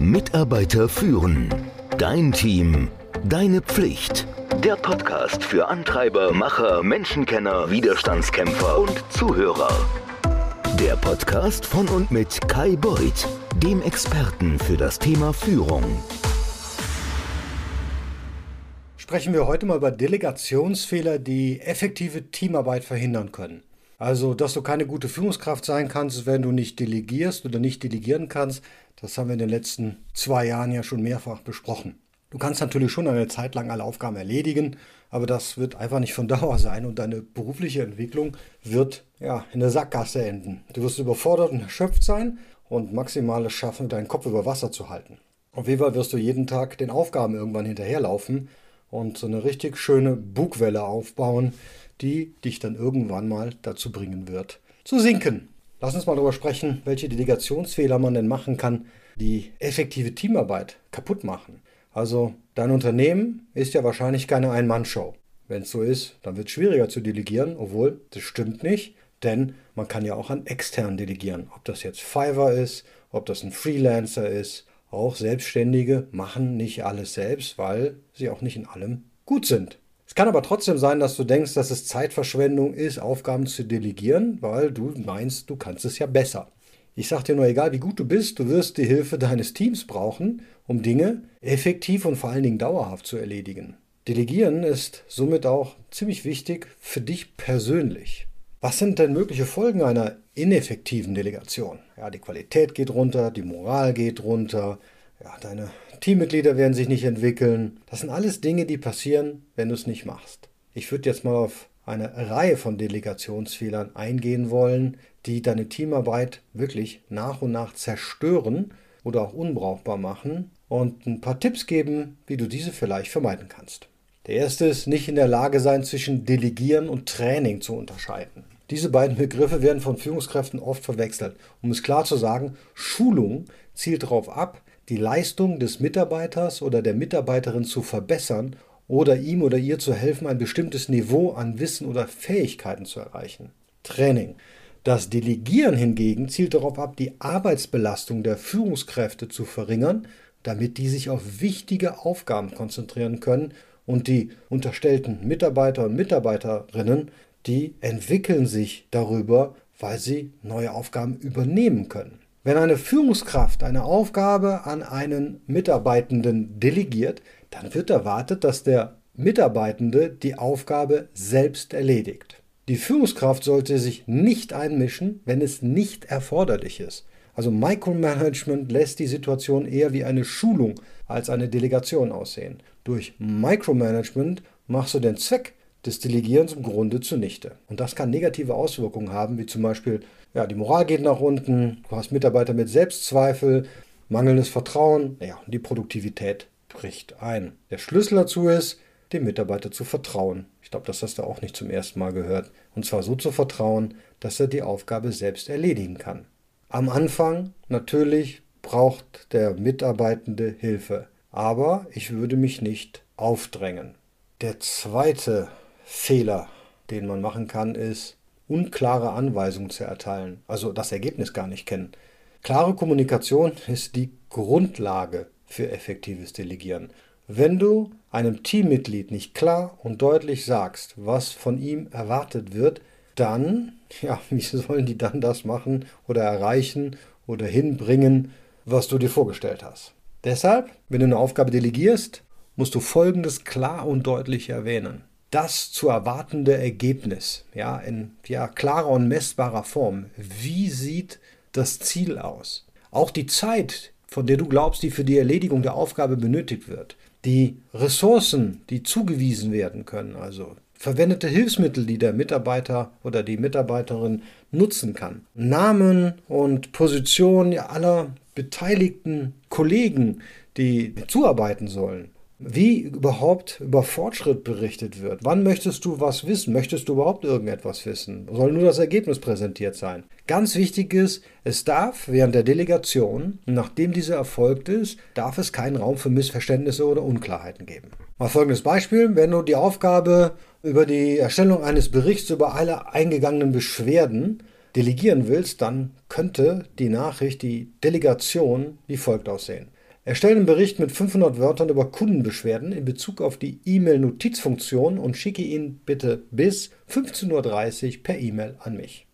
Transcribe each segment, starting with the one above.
Mitarbeiter führen. Dein Team. Deine Pflicht. Der Podcast für Antreiber, Macher, Menschenkenner, Widerstandskämpfer und Zuhörer. Der Podcast von und mit Kai Beuth, dem Experten für das Thema Führung. Sprechen wir heute mal über Delegationsfehler, die effektive Teamarbeit verhindern können. Also, dass du keine gute Führungskraft sein kannst, wenn du nicht delegierst oder nicht delegieren kannst, das haben wir in den letzten zwei Jahren ja schon mehrfach besprochen. Du kannst natürlich schon eine Zeit lang alle Aufgaben erledigen, aber das wird einfach nicht von Dauer sein und deine berufliche Entwicklung wird ja in der Sackgasse enden. Du wirst überfordert und erschöpft sein und maximales schaffen, deinen Kopf über Wasser zu halten. Auf jeden Fall wirst du jeden Tag den Aufgaben irgendwann hinterherlaufen und so eine richtig schöne Bugwelle aufbauen, die dich dann irgendwann mal dazu bringen wird, zu sinken. Lass uns mal darüber sprechen, welche Delegationsfehler man denn machen kann, die effektive Teamarbeit kaputt machen. Also dein Unternehmen ist ja wahrscheinlich keine Ein-Mann-Show. Wenn es so ist, dann wird es schwieriger zu delegieren, obwohl das stimmt nicht, denn man kann ja auch an extern delegieren. Ob das jetzt Fiverr ist, ob das ein Freelancer ist, auch Selbstständige machen nicht alles selbst, weil sie auch nicht in allem gut sind. Es kann aber trotzdem sein, dass du denkst, dass es Zeitverschwendung ist, Aufgaben zu delegieren, weil du meinst, du kannst es ja besser. Ich sage dir nur, egal wie gut du bist, du wirst die Hilfe deines Teams brauchen, um Dinge effektiv und vor allen Dingen dauerhaft zu erledigen. Delegieren ist somit auch ziemlich wichtig für dich persönlich. Was sind denn mögliche Folgen einer ineffektiven Delegation? Ja, die Qualität geht runter, die Moral geht runter, ja, deine Teammitglieder werden sich nicht entwickeln. Das sind alles Dinge, die passieren, wenn du es nicht machst. Ich würde jetzt mal auf eine Reihe von Delegationsfehlern eingehen wollen, die deine Teamarbeit wirklich nach und nach zerstören oder auch unbrauchbar machen und ein paar Tipps geben, wie du diese vielleicht vermeiden kannst. Der erste ist, nicht in der Lage sein, zwischen Delegieren und Training zu unterscheiden. Diese beiden Begriffe werden von Führungskräften oft verwechselt. Um es klar zu sagen, Schulung zielt darauf ab, die Leistung des Mitarbeiters oder der Mitarbeiterin zu verbessern oder ihm oder ihr zu helfen, ein bestimmtes Niveau an Wissen oder Fähigkeiten zu erreichen. Training. Das Delegieren hingegen zielt darauf ab, die Arbeitsbelastung der Führungskräfte zu verringern, damit die sich auf wichtige Aufgaben konzentrieren können und die unterstellten Mitarbeiter und Mitarbeiterinnen, die entwickeln sich darüber, weil sie neue Aufgaben übernehmen können. Wenn eine Führungskraft eine Aufgabe an einen Mitarbeitenden delegiert, dann wird erwartet, dass der Mitarbeitende die Aufgabe selbst erledigt. Die Führungskraft sollte sich nicht einmischen, wenn es nicht erforderlich ist. Also Micromanagement lässt die Situation eher wie eine Schulung als eine Delegation aussehen. Durch Micromanagement machst du den Zweck des Delegierens im Grunde zunichte. Und das kann negative Auswirkungen haben, wie zum Beispiel, ja, die Moral geht nach unten, du hast Mitarbeiter mit Selbstzweifel, mangelndes Vertrauen, ja, und die Produktivität bricht ein. Der Schlüssel dazu ist, dem Mitarbeiter zu vertrauen. Ich glaube, das hast du auch nicht zum ersten Mal gehört. Und zwar so zu vertrauen, dass er die Aufgabe selbst erledigen kann. Am Anfang natürlich braucht der Mitarbeitende Hilfe, aber ich würde mich nicht aufdrängen. Der zweite Fehler, den man machen kann, ist, unklare Anweisungen zu erteilen, also das Ergebnis gar nicht kennen. Klare Kommunikation ist die Grundlage für effektives Delegieren. Wenn du einem Teammitglied nicht klar und deutlich sagst, was von ihm erwartet wird, dann, ja, wie sollen die dann das machen oder erreichen oder hinbringen, was du dir vorgestellt hast? Deshalb, wenn du eine Aufgabe delegierst, musst du Folgendes klar und deutlich erwähnen das zu erwartende Ergebnis, ja, in ja, klarer und messbarer Form. Wie sieht das Ziel aus? Auch die Zeit, von der du glaubst, die für die Erledigung der Aufgabe benötigt wird. Die Ressourcen, die zugewiesen werden können, also verwendete Hilfsmittel, die der Mitarbeiter oder die Mitarbeiterin nutzen kann. Namen und Position aller beteiligten Kollegen, die zuarbeiten sollen wie überhaupt über Fortschritt berichtet wird. Wann möchtest du was wissen? Möchtest du überhaupt irgendetwas wissen? Soll nur das Ergebnis präsentiert sein? Ganz wichtig ist, es darf während der Delegation, nachdem diese erfolgt ist, darf es keinen Raum für Missverständnisse oder Unklarheiten geben. Mal folgendes Beispiel, wenn du die Aufgabe über die Erstellung eines Berichts über alle eingegangenen Beschwerden delegieren willst, dann könnte die Nachricht, die Delegation wie folgt aussehen. Erstelle einen Bericht mit 500 Wörtern über Kundenbeschwerden in Bezug auf die E-Mail-Notizfunktion und schicke ihn bitte bis 15.30 Uhr per E-Mail an mich.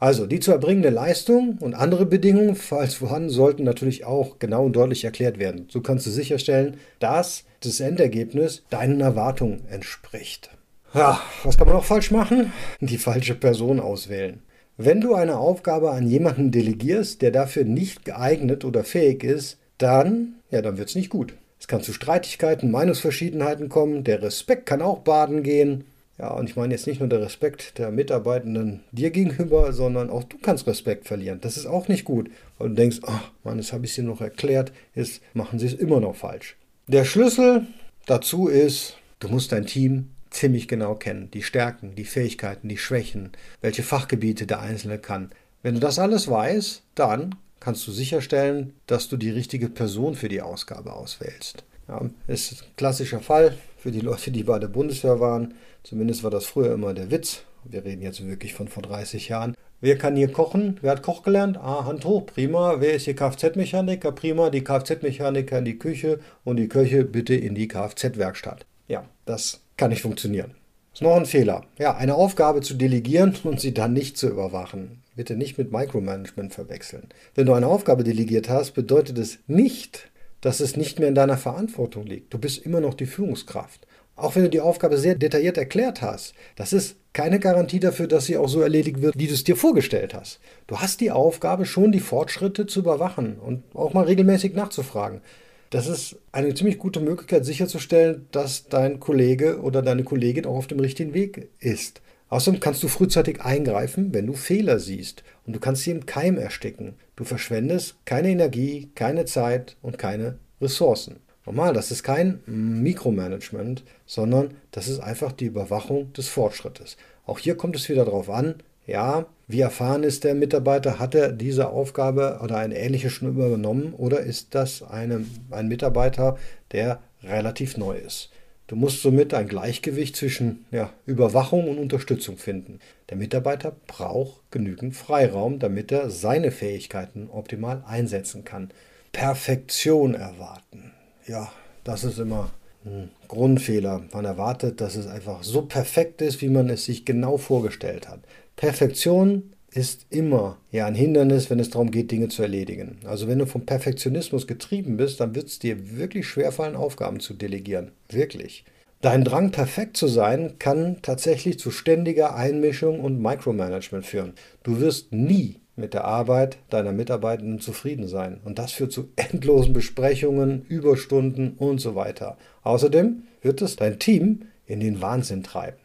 Also die zu erbringende Leistung und andere Bedingungen, falls vorhanden, sollten natürlich auch genau und deutlich erklärt werden. So kannst du sicherstellen, dass das Endergebnis deinen Erwartungen entspricht. Ja, was kann man noch falsch machen? Die falsche Person auswählen. Wenn du eine Aufgabe an jemanden delegierst, der dafür nicht geeignet oder fähig ist, dann, ja, dann wird es nicht gut. Es kann zu Streitigkeiten, Meinungsverschiedenheiten kommen, der Respekt kann auch baden gehen ja, und ich meine jetzt nicht nur der Respekt der Mitarbeitenden dir gegenüber, sondern auch du kannst Respekt verlieren. Das ist auch nicht gut, weil du denkst, ach Mann, das habe ich dir noch erklärt, jetzt machen sie es immer noch falsch. Der Schlüssel dazu ist, du musst dein Team ziemlich genau kennen. Die Stärken, die Fähigkeiten, die Schwächen, welche Fachgebiete der Einzelne kann. Wenn du das alles weißt, dann kannst du sicherstellen, dass du die richtige Person für die Ausgabe auswählst. Ja, ist ein klassischer Fall für die Leute, die bei der Bundeswehr waren. Zumindest war das früher immer der Witz. Wir reden jetzt wirklich von vor 30 Jahren. Wer kann hier kochen? Wer hat Koch gelernt? Ah, Hand hoch, prima. Wer ist hier Kfz-Mechaniker? Prima. Die Kfz-Mechaniker in die Küche und die Köche bitte in die Kfz-Werkstatt. Ja, das kann nicht funktionieren. Ist noch ein Fehler. Ja, eine Aufgabe zu delegieren und sie dann nicht zu überwachen. Bitte nicht mit Micromanagement verwechseln. Wenn du eine Aufgabe delegiert hast, bedeutet es nicht, dass es nicht mehr in deiner Verantwortung liegt. Du bist immer noch die Führungskraft. Auch wenn du die Aufgabe sehr detailliert erklärt hast, das ist keine Garantie dafür, dass sie auch so erledigt wird, wie du es dir vorgestellt hast. Du hast die Aufgabe, schon die Fortschritte zu überwachen und auch mal regelmäßig nachzufragen. Das ist eine ziemlich gute Möglichkeit sicherzustellen, dass dein Kollege oder deine Kollegin auch auf dem richtigen Weg ist. Außerdem kannst du frühzeitig eingreifen, wenn du Fehler siehst und du kannst sie im Keim ersticken. Du verschwendest keine Energie, keine Zeit und keine Ressourcen. Normal, das ist kein Mikromanagement, sondern das ist einfach die Überwachung des Fortschrittes. Auch hier kommt es wieder darauf an, ja, wie erfahren ist der Mitarbeiter? Hat er diese Aufgabe oder eine ähnliche schon übernommen oder ist das eine, ein Mitarbeiter, der relativ neu ist? Du musst somit ein Gleichgewicht zwischen ja, Überwachung und Unterstützung finden. Der Mitarbeiter braucht genügend Freiraum, damit er seine Fähigkeiten optimal einsetzen kann. Perfektion erwarten ja, das ist immer ein Grundfehler. Man erwartet, dass es einfach so perfekt ist, wie man es sich genau vorgestellt hat. Perfektion ist immer ja ein Hindernis, wenn es darum geht, Dinge zu erledigen. Also wenn du vom Perfektionismus getrieben bist, dann wird es dir wirklich schwerfallen, Aufgaben zu delegieren. Wirklich. Dein Drang, perfekt zu sein, kann tatsächlich zu ständiger Einmischung und Micromanagement führen. Du wirst nie mit der Arbeit deiner Mitarbeitenden zufrieden sein. Und das führt zu endlosen Besprechungen, Überstunden und so weiter. Außerdem wird es dein Team in den Wahnsinn treiben.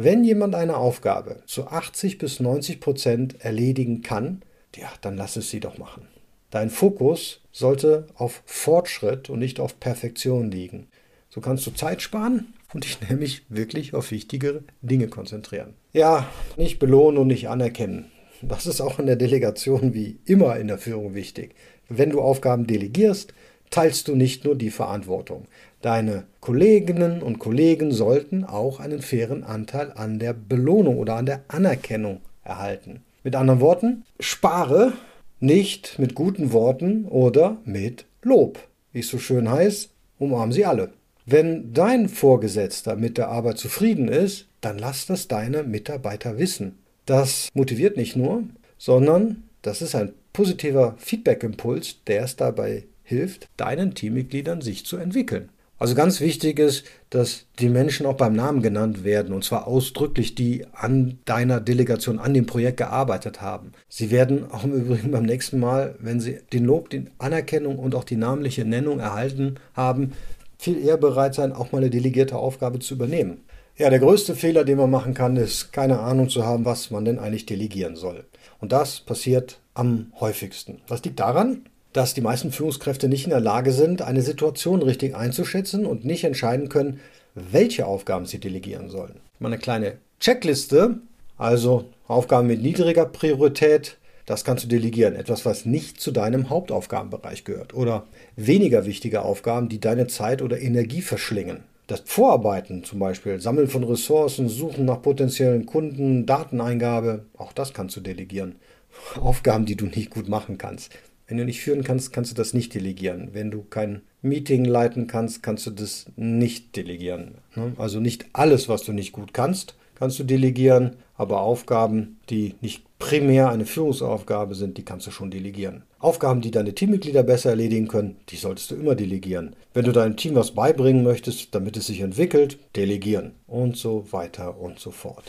Wenn jemand eine Aufgabe zu 80 bis 90 Prozent erledigen kann, ja, dann lass es sie doch machen. Dein Fokus sollte auf Fortschritt und nicht auf Perfektion liegen. So kannst du Zeit sparen und dich nämlich wirklich auf wichtigere Dinge konzentrieren. Ja, nicht belohnen und nicht anerkennen. Das ist auch in der Delegation wie immer in der Führung wichtig. Wenn du Aufgaben delegierst, teilst du nicht nur die Verantwortung. Deine Kolleginnen und Kollegen sollten auch einen fairen Anteil an der Belohnung oder an der Anerkennung erhalten. Mit anderen Worten, spare nicht mit guten Worten oder mit Lob. Wie es so schön heißt, umarmen sie alle. Wenn dein Vorgesetzter mit der Arbeit zufrieden ist, dann lass das deine Mitarbeiter wissen. Das motiviert nicht nur, sondern das ist ein positiver Feedback-Impuls, der es dabei hilft, deinen Teammitgliedern sich zu entwickeln. Also ganz wichtig ist, dass die Menschen auch beim Namen genannt werden, und zwar ausdrücklich, die an deiner Delegation, an dem Projekt gearbeitet haben. Sie werden auch im Übrigen beim nächsten Mal, wenn sie den Lob, die Anerkennung und auch die namentliche Nennung erhalten haben, viel eher bereit sein, auch mal eine delegierte Aufgabe zu übernehmen. Ja, der größte Fehler, den man machen kann, ist keine Ahnung zu haben, was man denn eigentlich delegieren soll. Und das passiert am häufigsten. Das liegt daran, dass die meisten Führungskräfte nicht in der Lage sind, eine Situation richtig einzuschätzen und nicht entscheiden können, welche Aufgaben sie delegieren sollen. Mal eine kleine Checkliste, also Aufgaben mit niedriger Priorität, das kannst du delegieren. Etwas, was nicht zu deinem Hauptaufgabenbereich gehört. Oder weniger wichtige Aufgaben, die deine Zeit oder Energie verschlingen. Das Vorarbeiten zum Beispiel, Sammeln von Ressourcen, Suchen nach potenziellen Kunden, Dateneingabe, auch das kannst du delegieren. Aufgaben, die du nicht gut machen kannst. Wenn du nicht führen kannst, kannst du das nicht delegieren. Wenn du kein Meeting leiten kannst, kannst du das nicht delegieren. Ne? Also nicht alles, was du nicht gut kannst, kannst du delegieren, aber Aufgaben, die nicht primär eine Führungsaufgabe sind, die kannst du schon delegieren. Aufgaben, die deine Teammitglieder besser erledigen können, die solltest du immer delegieren. Wenn du deinem Team was beibringen möchtest, damit es sich entwickelt, delegieren und so weiter und so fort.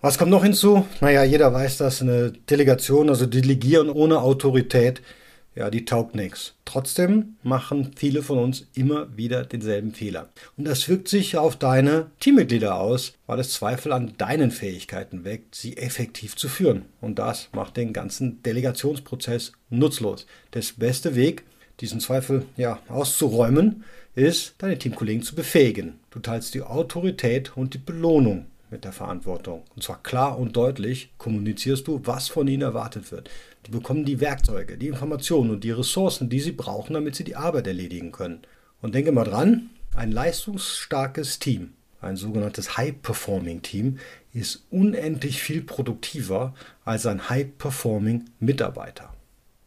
Was kommt noch hinzu? Naja, jeder weiß, dass eine Delegation, also Delegieren ohne Autorität, ja, die taugt nichts. Trotzdem machen viele von uns immer wieder denselben Fehler. Und das wirkt sich auf deine Teammitglieder aus, weil es Zweifel an deinen Fähigkeiten weckt, sie effektiv zu führen. Und das macht den ganzen Delegationsprozess nutzlos. Der beste Weg, diesen Zweifel ja, auszuräumen, ist, deine Teamkollegen zu befähigen. Du teilst die Autorität und die Belohnung mit der Verantwortung. Und zwar klar und deutlich kommunizierst du, was von ihnen erwartet wird. Die bekommen die Werkzeuge, die Informationen und die Ressourcen, die sie brauchen, damit sie die Arbeit erledigen können. Und denke mal dran, ein leistungsstarkes Team, ein sogenanntes High-Performing-Team, ist unendlich viel produktiver als ein High-Performing Mitarbeiter.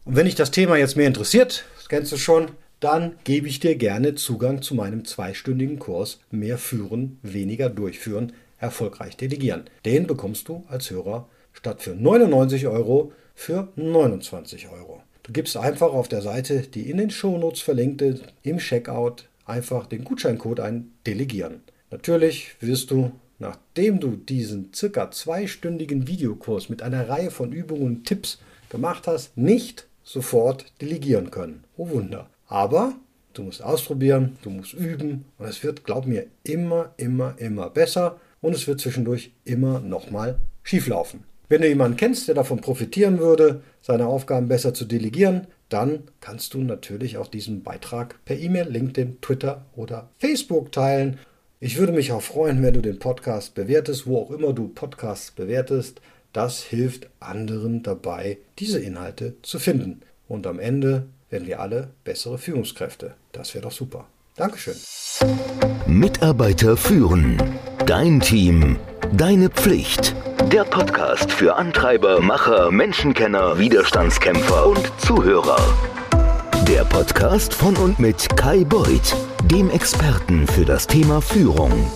Und wenn dich das Thema jetzt mehr interessiert, das kennst du schon, dann gebe ich dir gerne Zugang zu meinem zweistündigen Kurs Mehr führen, weniger durchführen, erfolgreich delegieren. Den bekommst du als Hörer statt für 99 Euro für 29 Euro. Du gibst einfach auf der Seite, die in den Shownotes verlinkt ist, im Checkout einfach den Gutscheincode ein Delegieren. Natürlich wirst du, nachdem du diesen circa zweistündigen Videokurs mit einer Reihe von Übungen und Tipps gemacht hast, nicht sofort delegieren können. Oh Wunder. Aber du musst ausprobieren, du musst üben und es wird, glaub mir, immer, immer, immer besser und es wird zwischendurch immer nochmal schieflaufen. Wenn du jemanden kennst, der davon profitieren würde, seine Aufgaben besser zu delegieren, dann kannst du natürlich auch diesen Beitrag per E-Mail, LinkedIn, Twitter oder Facebook teilen. Ich würde mich auch freuen, wenn du den Podcast bewertest, wo auch immer du Podcasts bewertest. Das hilft anderen dabei, diese Inhalte zu finden. Und am Ende werden wir alle bessere Führungskräfte. Das wäre doch super. Dankeschön. Mitarbeiter führen. Dein Team. Deine Pflicht. Der Podcast für Antreiber, Macher, Menschenkenner, Widerstandskämpfer und Zuhörer. Der Podcast von und mit Kai Beuth, dem Experten für das Thema Führung.